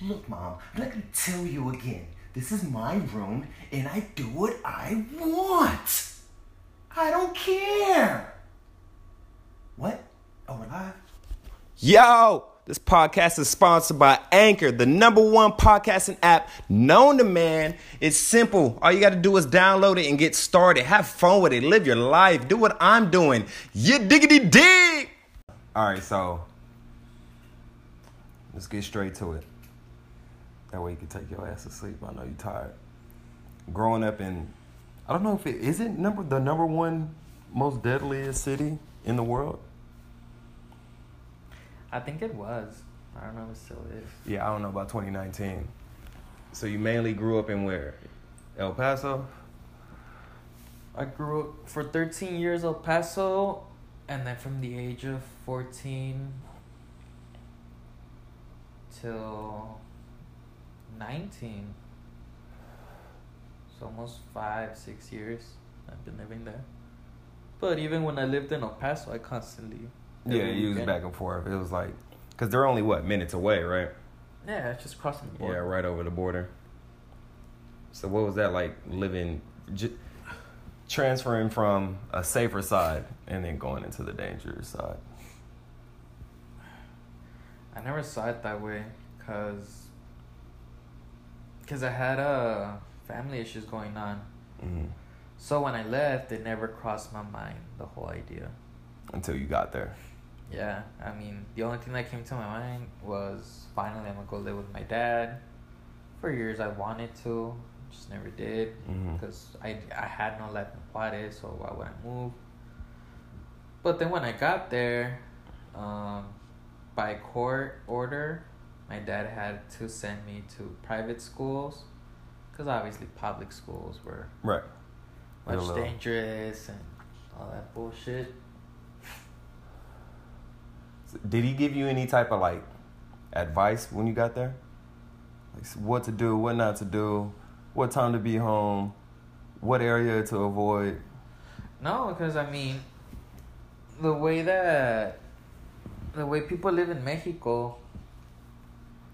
Look, Mom, let me tell you again. This is my room, and I do what I want. I don't care. What? Oh, we're live? Yo, this podcast is sponsored by Anchor, the number one podcasting app known to man. It's simple. All you got to do is download it and get started. Have fun with it. Live your life. Do what I'm doing. You diggity dig. All right, so let's get straight to it. That way you can take your ass to sleep. I know you're tired. Growing up in, I don't know if it is it number the number one most deadliest city in the world. I think it was. I don't know if it still is. Yeah, I don't know about 2019. So you mainly grew up in where? El Paso? I grew up for 13 years El Paso, and then from the age of 14 till 19. So almost five, six years I've been living there. But even when I lived in El Paso, I constantly. Yeah, you was back and forth. It was like, because they're only, what, minutes away, right? Yeah, it's just crossing the Yeah, right over the border. So what was that like living, j- transferring from a safer side and then going into the dangerous side? I never saw it that way, cause, cause I had uh family issues going on. hmm So when I left, it never crossed my mind the whole idea. Until you got there. Yeah, I mean, the only thing that came to my mind was finally I'm gonna go live with my dad. For years I wanted to, just never did because I I had no life in Juarez, so why would I move? But then when I got there, um, by court order, my dad had to send me to private schools, because obviously public schools were Right. much dangerous and all that bullshit. Did he give you any type of like advice when you got there? Like what to do, what not to do, what time to be home, what area to avoid. No, because I mean, the way that the way people live in Mexico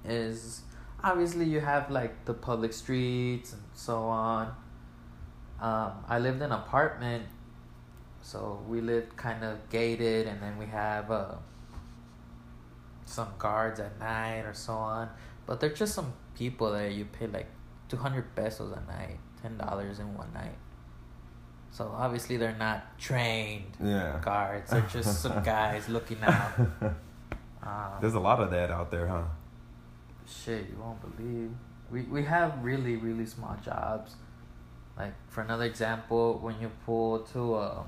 is obviously you have like the public streets and so on. Um, I lived in an apartment, so we lived kind of gated, and then we have uh, some guards at night or so on. But they're just some people that you pay like two hundred pesos a night, ten dollars in one night. So obviously they're not trained Yeah. guards. They're just some guys looking out. Um, There's a lot of that out there, huh? Shit, you won't believe. We we have really really small jobs. Like for another example, when you pull to a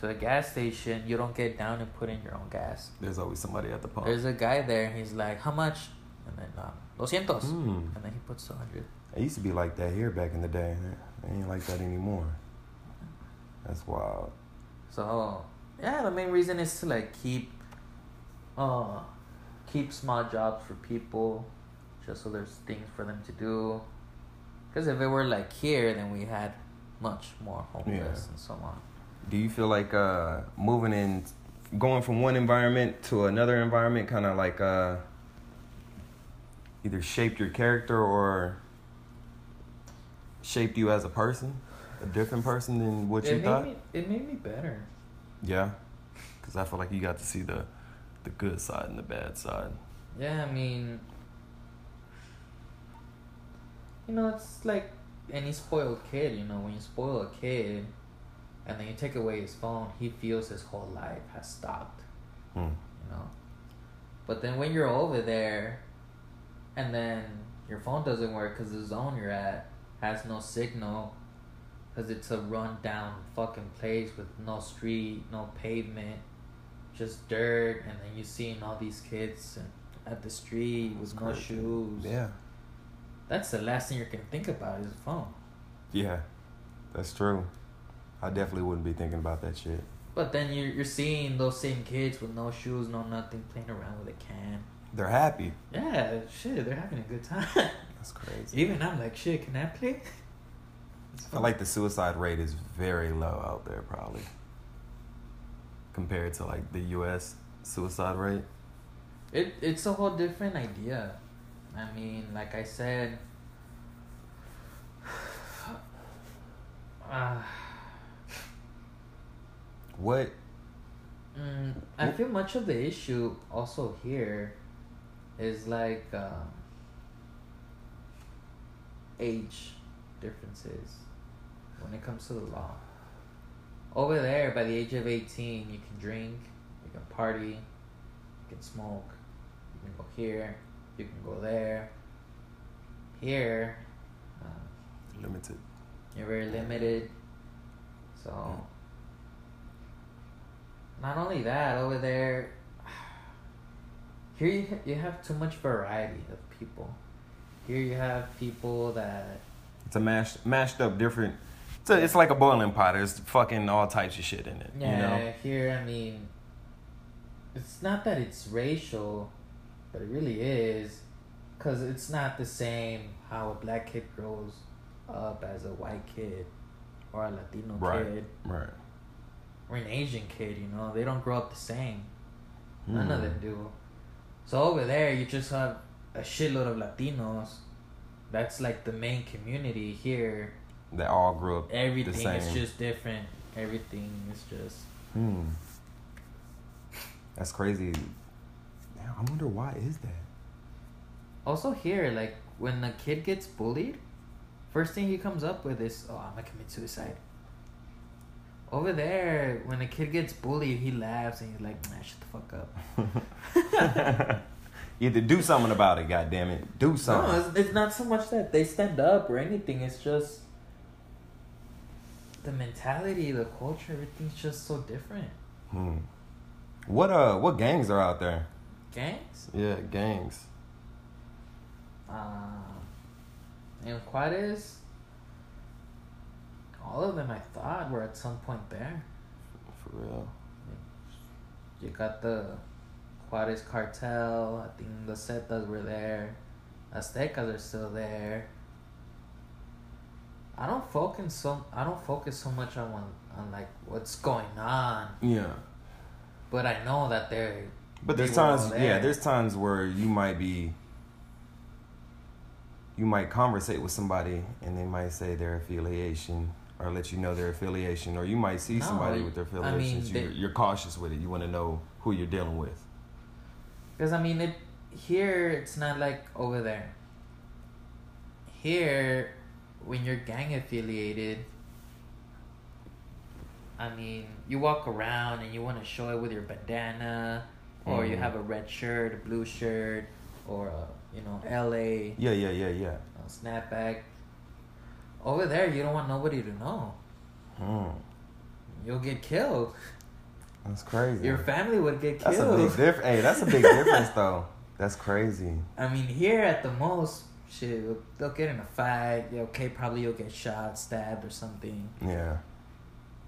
to a gas station, you don't get down and put in your own gas. There's always somebody at the pump. There's a guy there. and He's like, "How much?" And then um, doscientos. Mm. And then he puts two hundred. It used to be like that here back in the day. It ain't like that anymore. That's wild. So yeah, the main reason is to like keep, uh, keep small jobs for people, just so there's things for them to do. Because if it were like here, then we had much more homeless Yeah. and so on. Do you feel like uh, moving in, going from one environment to another environment, kind of like uh, either shaped your character or shaped you as a person, a different person than what it you made thought? me. It made me better. Yeah, because I feel like you got to see the the good side and the bad side. Yeah, I mean, you know, it's like any spoiled kid. You know, when you spoil a kid, and then you take away his phone, he feels his whole life has stopped. Hmm. you know. But then when you're over there, and then your phone doesn't work because the zone you're at has no signal, because it's a run down fucking place with no street, no pavement, just dirt, and then you seeing all these kids at the street with no shoes. Yeah, That's the last thing you can think about is a phone. yeah, that's true. I definitely wouldn't be thinking about that shit. But then you're, you're seeing those same kids with no shoes, no nothing, playing around with a can. They're happy. Yeah, shit, they're having a good time. That's crazy. Even I'm like, shit, can I play? I fun. like the suicide rate is very low out there, probably compared to like the U.S. suicide rate. it. It's a whole different idea. I mean, like I said, uh, What? mm, I feel much of the issue also here is like um, age differences when it comes to the law. Over there, by the age of 18, you can drink, you can party, you can smoke, you can go here, you can go there. Here, uh, Limited. you're very limited. So, not only that, over there, here you, ha- you have too much variety of people. Here you have people that It's a mashed mashed up different. It's, a, it's like a boiling pot. There's fucking all types of shit in it. Yeah, You know. here I mean, it's not that it's racial, but it really is, cause it's not the same how a black kid grows up as a white kid, or a Latino Right. kid, Right. or an Asian kid. You know, they don't grow up the same. None of Hmm. them do. So over there, you just have a shitload of Latinos. That's like the main community here. They all grew up Everything the same. is just different. Everything is just. Hmm. That's crazy. Damn, I wonder why is that? Also here, like when a kid gets bullied, first thing he comes up with is, "Oh, I'm gonna commit suicide." Over there, when a kid gets bullied, he laughs and he's like, "Man, shut the fuck up." Either do something about it, God damn it. Do something. No, it's, it's not so much that they stand up or anything. It's just the mentality, the culture, everything's just so different. Hmm. What uh what gangs are out there? Gangs, Yeah, gangs. uh, in Juarez, all of them I thought were at some point there. For real. You got the Juarez cartel. I think the Zetas were there. Aztecas are still there. I don't focus so I don't focus so much on on like what's going on, Yeah. but I know that they're. But there's they were all times yeah, there's times where you might be you might conversate with somebody and they might say their affiliation or let you know their affiliation or you might see No, somebody with their I mean, affiliations. you're, you're cautious with it. You want to know who you're dealing with. Because I mean, it here it's not like over there. Here, when you're gang affiliated, I mean, you walk around and you want to show it with your bandana, or you Mhm. have a red shirt, a blue shirt, or a you know LA Yeah, yeah, yeah, yeah. uh, snapback. Over there, you don't want nobody to know. Hmm. You'll get killed. That's crazy. Your family would get killed. that's a big difference. Hey, that's a big difference though. That's crazy. I mean, here at the most, shit, they'll- get in a fight. Yeah, okay, probably you'll get shot, stabbed, or something. Yeah.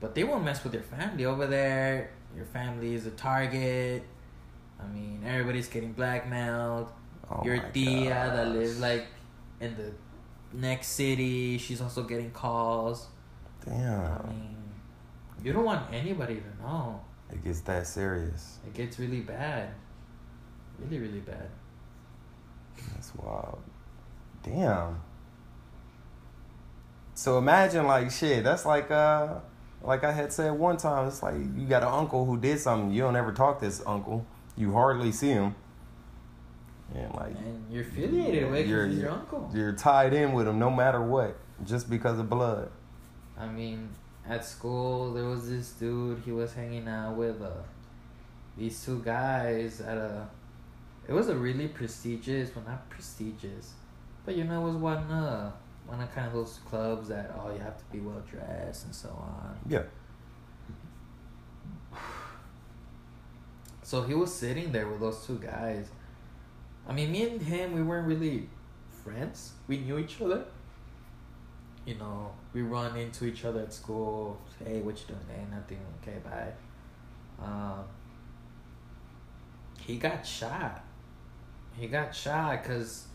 But they won't mess with your family over there. Your family is a target. I mean, everybody's getting blackmailed. Oh your tia that lives like in the next city, she's also getting calls. Damn. I mean, you don't want anybody to know. It gets that serious. It gets really bad. Really, really bad. That's wild. Damn. So imagine like shit. That's like uh, like I had said one time. It's like you got an uncle who did something. You don't ever talk to this uncle. You hardly see him. And like And you're affiliated with You're- your uncle. you're tied in with him no matter what, just because of blood. I mean, at school there was this dude. He was hanging out with uh, these two guys at a. It was a really prestigious, well, not prestigious, but you know, it was one uh, one of kind of those clubs that oh, you have to be well dressed and so on. Yeah. So he was sitting there with those two guys. I mean, me and him, we weren't really friends. We knew each other. You know, we run into each other at school. Hey, what you doing? Hey, nothing. Okay, bye. Um, he got shot. He got shot because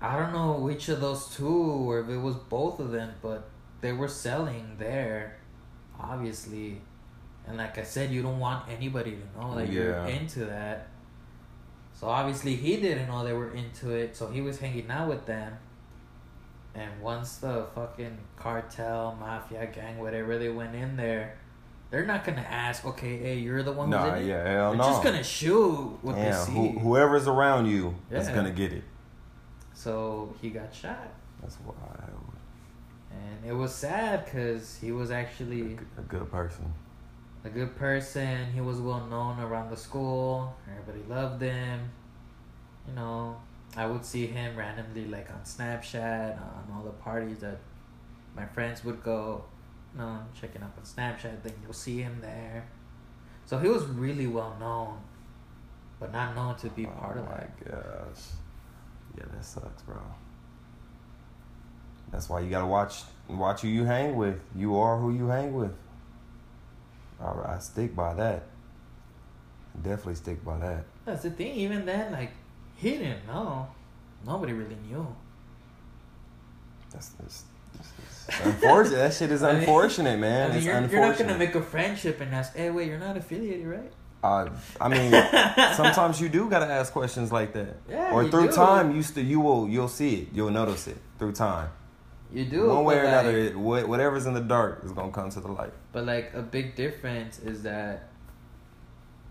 I don't know which of those two or if it was both of them, but they were selling there, obviously. And like I said, you don't want anybody to know that you're into that. So obviously he didn't know they were into it, so he was hanging out with them. And once the fucking cartel, mafia gang, whatever, they went in there, they're not gonna ask, okay, hey, you're the one who's Nah, in it. yeah, hell They're no. just gonna shoot what yeah, they see. who, whoever's around you is gonna get it. So he got shot, That's wild. and it was sad because he was actually A good person. a good person. He was well known around the school. Everybody loved him. You know, I would see him randomly like on Snapchat, on all the parties that my friends would go. You know, checking up on Snapchat. Then you'll see him there. So he was really well known, but not known to be oh part oh of my gosh. Yeah, that sucks, bro. That's why you gotta watch watch who you hang with. You are who you hang with. Right, I stick by that. Definitely stick by that. That's the thing. Even then, like he didn't know. Nobody really knew. That's, that's unfortunate. that shit is I mean- unfortunate, man. I mean, it's you're, unfortunate. you're not gonna make a friendship and ask, "Hey, wait, you're not affiliated, right?" Uh, I mean, sometimes you do gotta ask questions like that. Yeah, or through do. time, you still you will you'll see it. You'll notice it through time. You do One way or like, another, it, whatever's in the dark is gonna come to the light. But like a big difference is that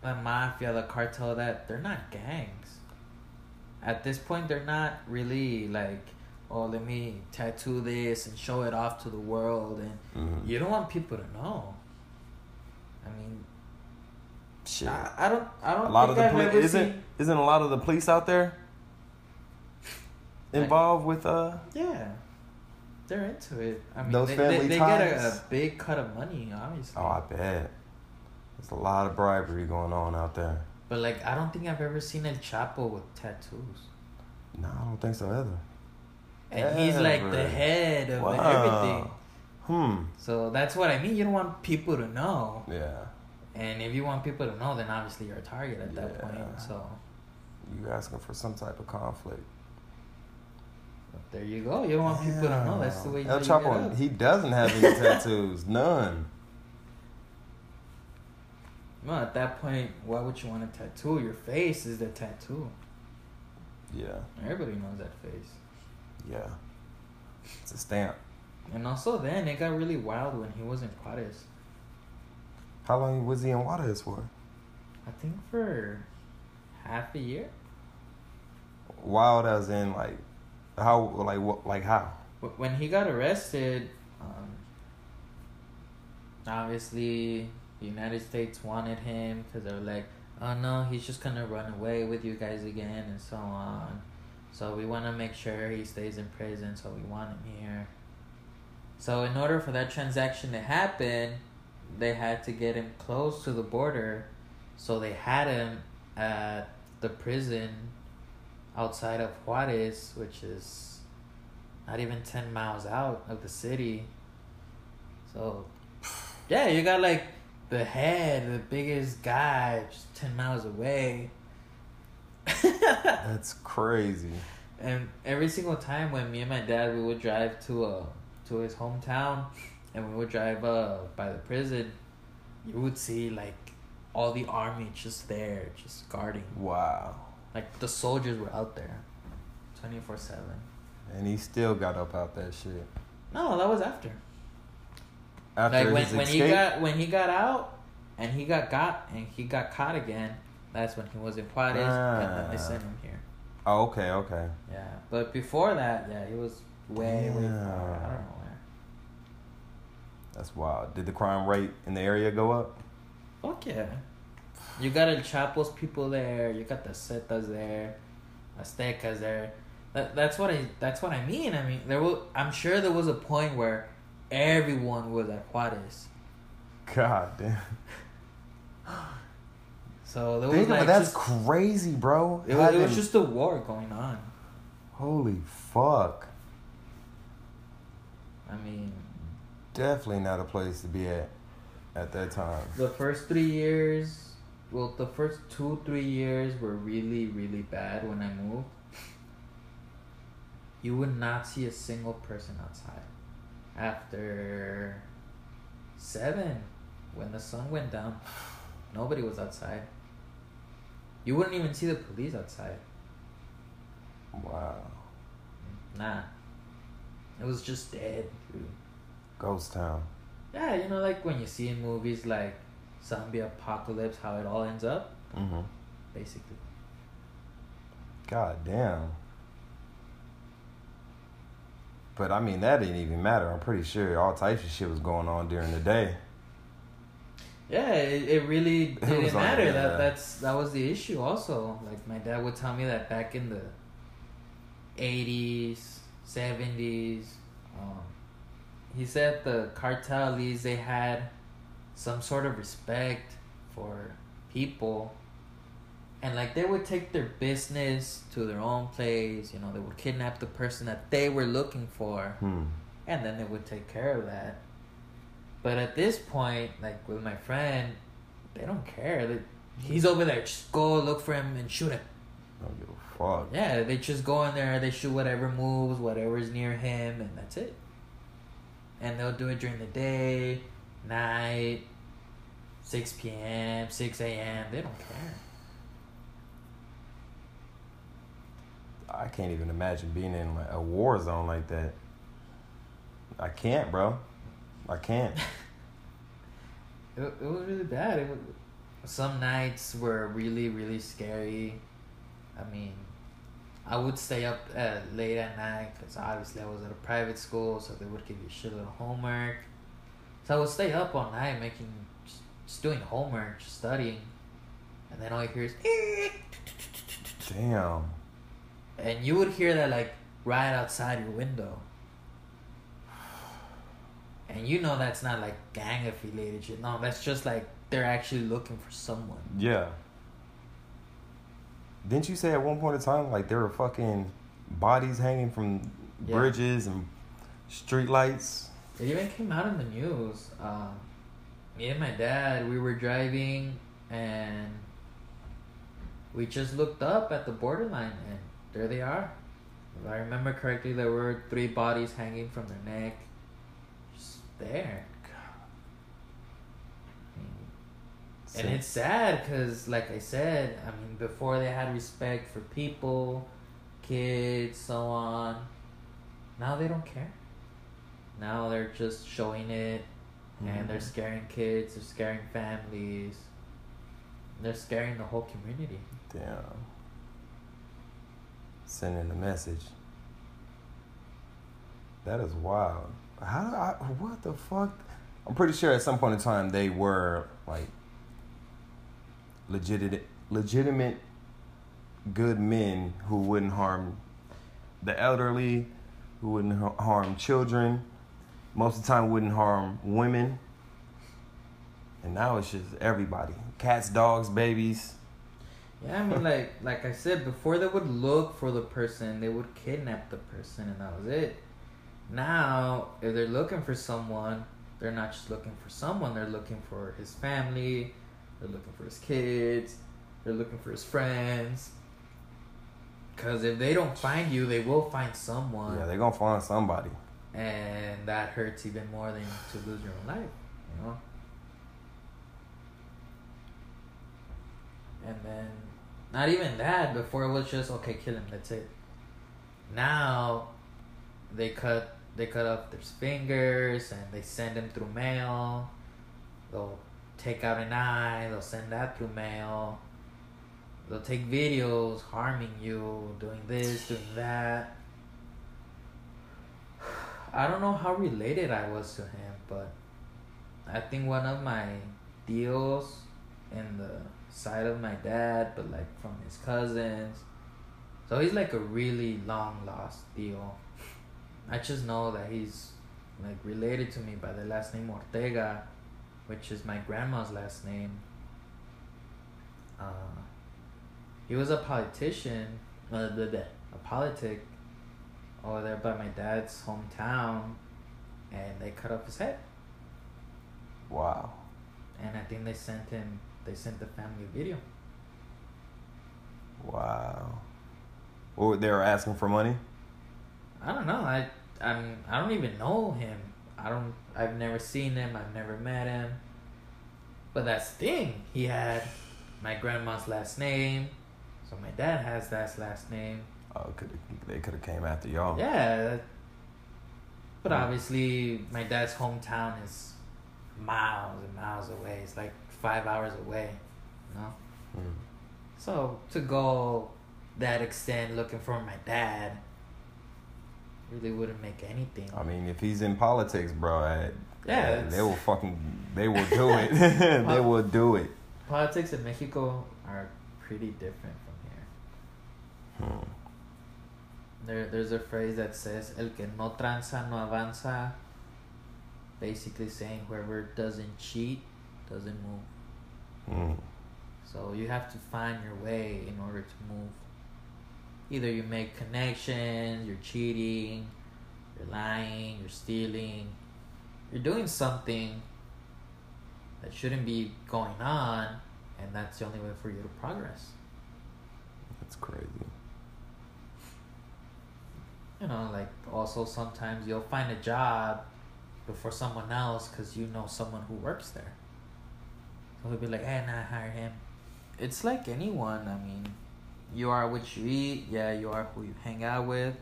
the mafia, the cartel, that they're not gangs. At this point, they're not really like, oh, let me tattoo this and show it off to the world, and Mhm. you don't want people to know. I mean, Shit. I, I don't, I don't. a lot of think the I've police ever isn't seen- isn't a lot of the police out there involved with uh Yeah, they're into it. I mean, Those they, family they, they get a, a big cut of money, obviously. oh I bet there's a lot of bribery going on out there. But like, I don't think I've ever seen El Chapo with tattoos. No, I don't think so either. And he's like the head of Wow. everything. Hmm. So that's what I mean. You don't want people to know. Yeah. And if you want people to know, then obviously you're a target at that point. So You asking for some type of conflict. there you go. You don't want people to know. That's the way you El know you get Chapo, he doesn't have any tattoos. None. No, at that point, why would you want a tattoo? Your face is the tattoo. Yeah. Everybody knows that face. Yeah. It's a stamp. And also, then it got really wild when he was in Juarez. How long was he in Juarez for? I think for half a year. Wild as in like how like what like how? When he got arrested, um, obviously the United States wanted him because they were like, "Oh no, he's just gonna run away with you guys again," and so on. So we want to make sure he stays in prison. So we want him here. So in order for that transaction to happen, they had to get him close to the border. So they had him at the prison outside of Juarez, which is not even 10 miles out of the city. So, yeah, you got like the head, the biggest guy, just 10 miles away. That's crazy. And every single time when me and my dad we would drive to uh to his hometown and we would drive uh by the prison, you would see like all the army just there, just guarding. Wow. Like the soldiers were out there, twenty four seven. And he still got up out that shit. No, that was after. After like when, his when he got when he got out and he got got and he got caught again. That's when he was in Juarez, and then they Ah. sent him here. Oh, okay, okay. Yeah, but before that, yeah, he was way way far. I don't know. That's wild. Did the crime rate in the area go up? Fuck yeah. You got El Chapo's people there. You got the Zetas there, Aztecas there. That, that's what I that's what I mean. I mean, there will. I'm sure there was a point where everyone was at Juarez. God damn. So there was like that's just, crazy, bro. it, was, it was just a war going on. holy fuck. I mean, Definitely not a place to be at at that time. the first three years, well, the first two three years were really really bad when I moved. You would not see a single person outside. After seven, when the sun went down, nobody was outside. You wouldn't even see the police outside. Wow. Nah. It was just dead, dude. Ghost town. Yeah, you know, like when you see in movies like zombie apocalypse, how it all ends up, Mm-hmm. basically. God damn. But I mean, that didn't even matter. I'm pretty sure all types of shit was going on during the day. Yeah, it, it really didn't on- matter. yeah. That that's that was the issue. Also, like my dad would tell me that back in the eighties, seventies, um, he said the cartel cartels they had some sort of respect for people, and like they would take their business to their own place. You know, they would kidnap the person that they were looking for Hmm. and then they would take care of that. But at this point, like with my friend, they don't care. They, he's over there, just go look for him and shoot him. Don't give fuck. Yeah, they just go in there, they shoot whatever moves, whatever's near him, and that's it. And they'll do it during the day, night, 6 p.m., 6 a.m. They don't care. I can't even imagine being in like a war zone like that. I can't, bro. I can't. It, it was really bad. It was, some nights were really, really scary. I mean, I would stay up uh, late at night because obviously I was at a private school, so they would give you shit of homework. So I would stay up all night making, just, just doing homework, just studying, and then all you hear is, Damn. and you would hear that like right outside your window. And you know that's not like gang affiliated shit. No, that's just like they're actually looking for someone. Yeah. Didn't you say at one point in time like there were fucking bodies hanging from Yeah. bridges and streetlights? It even came out in the news. Um, me and my dad, we were driving and we just looked up at the borderline and there they are. If I remember correctly, there were three bodies hanging from their neck. Just there. And it's sad because, like I said, I mean, before they had respect for people, kids, so on. Now they don't care. Now they're just showing it, and they're Mhm. scaring kids, they're scaring families, they're scaring the whole community. Damn. Sending a message. That is wild. How do I, what the fuck? I'm pretty sure at some point in time they were like legitimate, legitimate good men who wouldn't harm the elderly, who wouldn't harm children, most of the time wouldn't harm women. And now it's just everybody cats, dogs, babies. Yeah, I mean, like like I said before, they would look for the person, they would kidnap the person, and that was it. Now, if they're looking for someone, they're not just looking for someone; they're looking for his family, they're looking for his kids, they're looking for his friends. Because if they don't find you, they will find someone, Yeah, they're gonna find somebody. and that hurts even more than to lose your own life. You know. And then, not even that. Before it was just okay, kill him. That's it. Now, they cut they cut off their fingers and they send them through mail. They'll take out an eye. They'll send that through mail. They'll take videos harming you, doing this, doing that. I don't know how related I was to him, but I think one of my deals in the side of my dad, but like from his cousins. So he's like a really long lost deal. I just know that he's like related to me by the last name Ortega, which is my grandma's last name. Uh, he was a politician, uh, blah, blah, a politic over there by my dad's hometown, and they cut off his head. Wow. And I think they sent him, they sent the family a video. Wow. Or they were asking for money? I don't know. I I'm I don't even know him. I don't. I've never seen him. I've never met him. But that's the thing. He had my grandma's last name, so my dad has that last name. Oh, could they could have came after y'all. Yeah. But Mm. obviously, my dad's hometown is miles and miles away. It's like five hours away, you know? Mm. So to go that extent looking for my dad really wouldn't make anything. I mean, if he's in politics, bro, I, Yeah, they will fucking, they will do it. they will do it. Politics in Mexico are pretty different from here. Hmm. There, there's a phrase that says "El que no tranza no avanza," basically saying whoever doesn't cheat doesn't move. Hmm. So you have to find your way in order to move. Either you make connections, you're cheating, you're lying, you're stealing, you're doing something that shouldn't be going on, and that's the only way for you to progress. That's crazy. You know, like also sometimes you'll find a job before someone else because you know someone who works there. So he'll be like, hey, nah, hire him. It's like anyone. I mean, you are what you eat. Yeah, you are who you hang out with.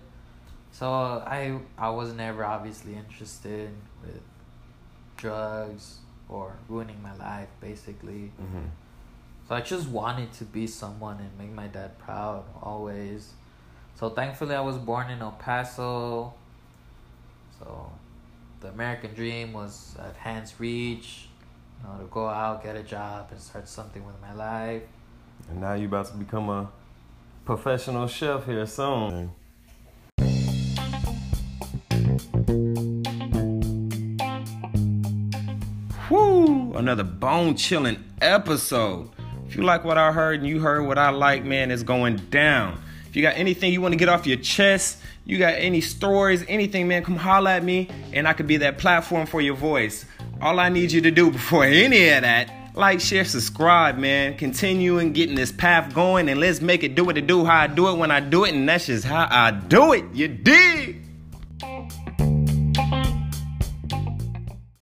So I I was never obviously interested with drugs or ruining my life, basically. Mm-hmm. So I just wanted to be someone and make my dad proud always. So thankfully I was born in El Paso. So the American dream was at hand's reach, you know, to go out, get a job and start something with my life. And now you're about to become a professional chef here soon. Whoo! Another bone chilling episode. If you like what I heard and you heard what I like, man, it's going down. If you got anything you want to get off your chest, you got any stories, anything, man, come holler at me and I could be that platform for your voice. All I need you to do before any of that, like, share, subscribe, man. Continuing getting this path going and let's make it do what it do, how I do it when I do it, and that's just how I do it. You dig?